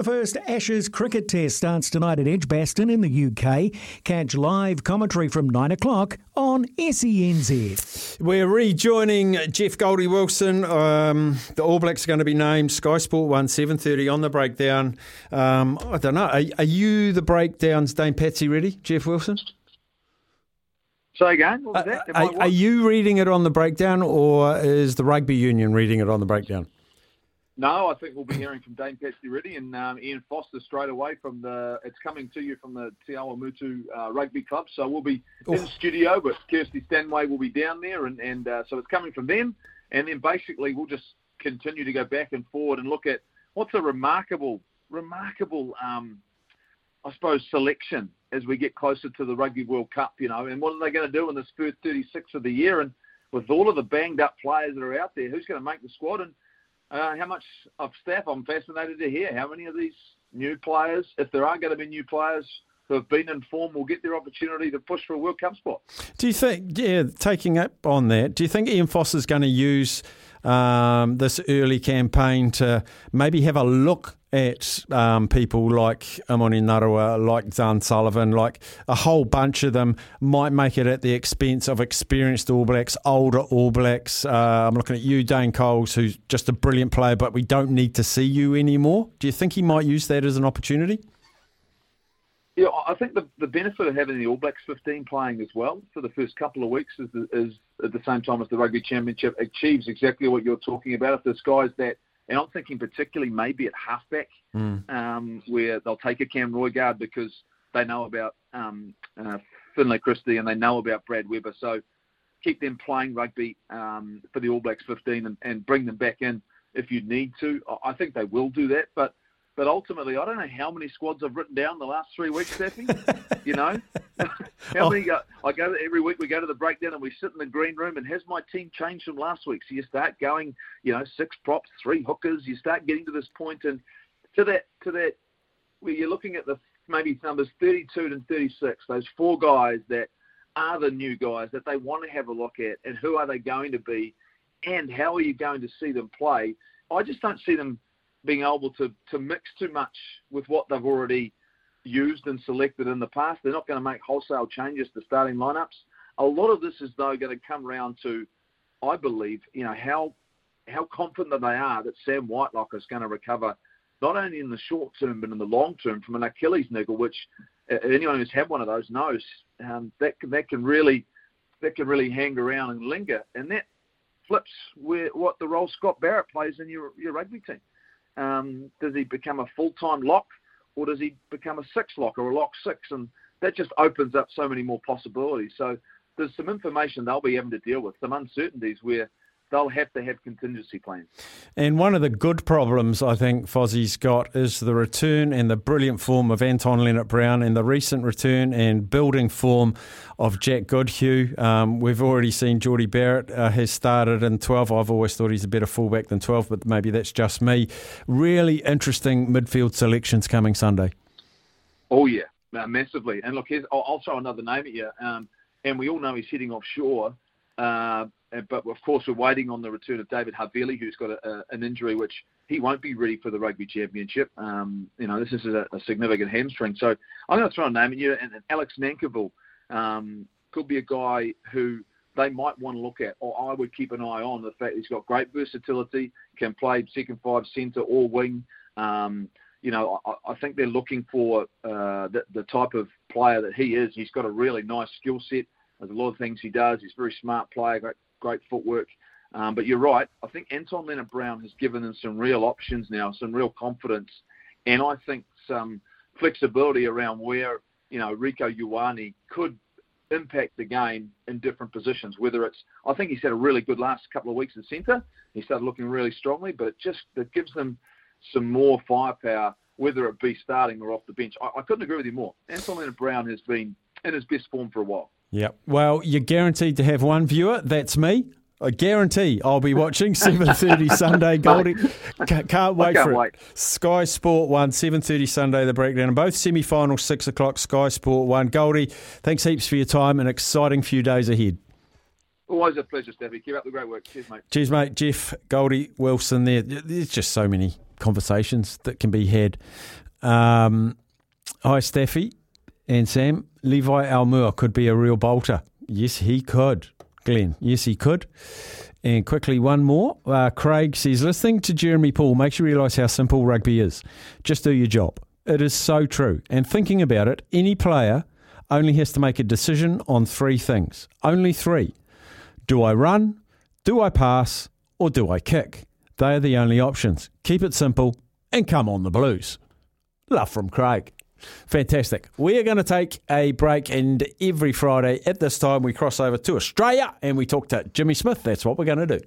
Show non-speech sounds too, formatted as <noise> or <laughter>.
The first Ashes cricket test starts tonight at Edgbaston in the UK. Catch live commentary from 9 o'clock on SENZ. We're rejoining Jeff Goldie Wilson. Um, the All Blacks are going to be named Sky Sport 1, 7.30 on the breakdown. Um, I don't know. Are, are you the breakdowns Dame Patsy Reddy, Jeff Wilson? So again, what was that? Are, are you reading it on the breakdown or is the rugby union reading it on the breakdown? No, I think we'll be hearing from Dame Patsy Reddy and um, Ian Foster straight away from the. It's coming to you from the Te Awamutu uh, Rugby Club, so we'll be in Oof. studio, but Kirsty Stanway will be down there, and and uh, so it's coming from them, and then basically we'll just continue to go back and forward and look at what's a remarkable, remarkable, um, I suppose, selection as we get closer to the Rugby World Cup, you know, and what are they going to do in this first 36 of the year, and with all of the banged up players that are out there, who's going to make the squad and uh, how much of staff? I'm fascinated to hear how many of these new players, if there are going to be new players who have been in form, will get their opportunity to push for a World Cup spot. Do you think, yeah, taking up on that, do you think Ian Foster's going to use um, this early campaign to maybe have a look at um, people like Emoni Narawa, like Dan Sullivan, like a whole bunch of them might make it at the expense of experienced All Blacks, older All Blacks. Uh, I'm looking at you, Dane Coles, who's just a brilliant player, but we don't need to see you anymore. Do you think he might use that as an opportunity? Yeah, I think the, the benefit of having the All Blacks 15 playing as well for the first couple of weeks is, is at the same time as the Rugby Championship achieves exactly what you're talking about. If there's guys that, and I'm thinking particularly maybe at halfback, um, where they'll take a Cam Roigard because they know about um, uh, Finlay Christie and they know about Brad Weber. So keep them playing rugby um, for the All Blacks 15 and, and bring them back in if you need to. I- I think they will do that, but but ultimately, I don't know how many squads I've written down the last three weeks, Steffi. you know, <laughs> how many? Oh. Go, I go every week. We go to the breakdown and we sit in the green room. And has my team changed from last week? So you start going, you know, six props, three hookers. You start getting to this point, and to that, to that, where you're looking at the maybe numbers 32 and 36. Those four guys that are the new guys that they want to have a look at, and who are they going to be, and how are you going to see them play? I just don't see them being able to, to mix too much with what they've already used and selected in the past. They're not going to make wholesale changes to starting lineups. A lot of this is though going to come round to, I believe, you know how how confident they are that Sam Whitelock is going to recover, not only in the short term but in the long term from an Achilles niggle, which uh, anyone who's had one of those knows um, that can, that can really that can really hang around and linger, and that flips where what the role Scott Barrett plays in your your rugby team. Um, does he become a full-time lock, or does he become a six lock or a lock six? And that just opens up so many more possibilities. So there's some information they'll be having to deal with, some uncertainties where they'll have to have contingency plans. And one of the good problems I think Fozzie's got is the return and the brilliant form of Anton Lienert-Brown and the recent return and building form of Jack Goodhue. Um, we've already seen Jordie Barrett uh, has started in 12. I've always thought he's a better fullback than 12, but maybe that's just me. Really interesting midfield selections coming Sunday. Oh yeah, uh, massively. And look, here's, I'll, I'll throw another name at you. Um, and we all know he's heading offshore. Uh, but of course, we're waiting on the return of David Havili, who's got a, a, an injury which he won't be ready for the rugby championship. Um, you know, this is a, a significant hamstring. So I'm going to throw a name at you. And, and Alex Nankivell um, could be a guy who they might want to look at, or I would keep an eye on the fact he's got great versatility, can play second five, centre, or wing. Um, you know, I, I think they're looking for uh, the, the type of player that he is. He's got a really nice skill set. There's a lot of things he does. He's a very smart player, great, great footwork. Um, but you're right. I think Anton Lienert-Brown has given them some real options now, some real confidence, and I think some flexibility around where you know Rieko Ioane could impact the game in different positions. Whether it's, I think he's had a really good last couple of weeks in centre. He started looking really strongly, but it just it gives them some more firepower, whether it be starting or off the bench. I, I couldn't agree with you more. Anton Lienert-Brown has been in his best form for a while. Yeah. Well, you're guaranteed to have one viewer. That's me. I guarantee I'll be watching <laughs> 7:30 Sunday. <laughs> Goldie, can't wait can't for wait. it. Sky Sport One, 7:30 Sunday. The breakdown. And both semi-finals, six o'clock. Sky Sport One. Goldie, thanks heaps for your time. An exciting few days ahead. Always a pleasure, Steffi. Keep up the great work. Cheers, mate. Cheers, mate. Jeff Goldie Wilson. There. There's just so many conversations that can be had. Um, hi, Staffy and Sam. Levi Aumua could be a real bolter. Yes, he could. Glenn. Yes, he could. And quickly, one more. Uh, Craig says, listening to Jeremy Paul makes you realise how simple rugby is. Just do your job. It is so true. And thinking about it, any player only has to make a decision on three things. Only three. Do I run? Do I pass? Or do I kick? They are the only options. Keep it simple and come on the blues. Love from Craig. Fantastic. We are going to take a break, and every Friday at this time, we cross over to Australia and we talk to Jimmy Smith. That's what we're going to do.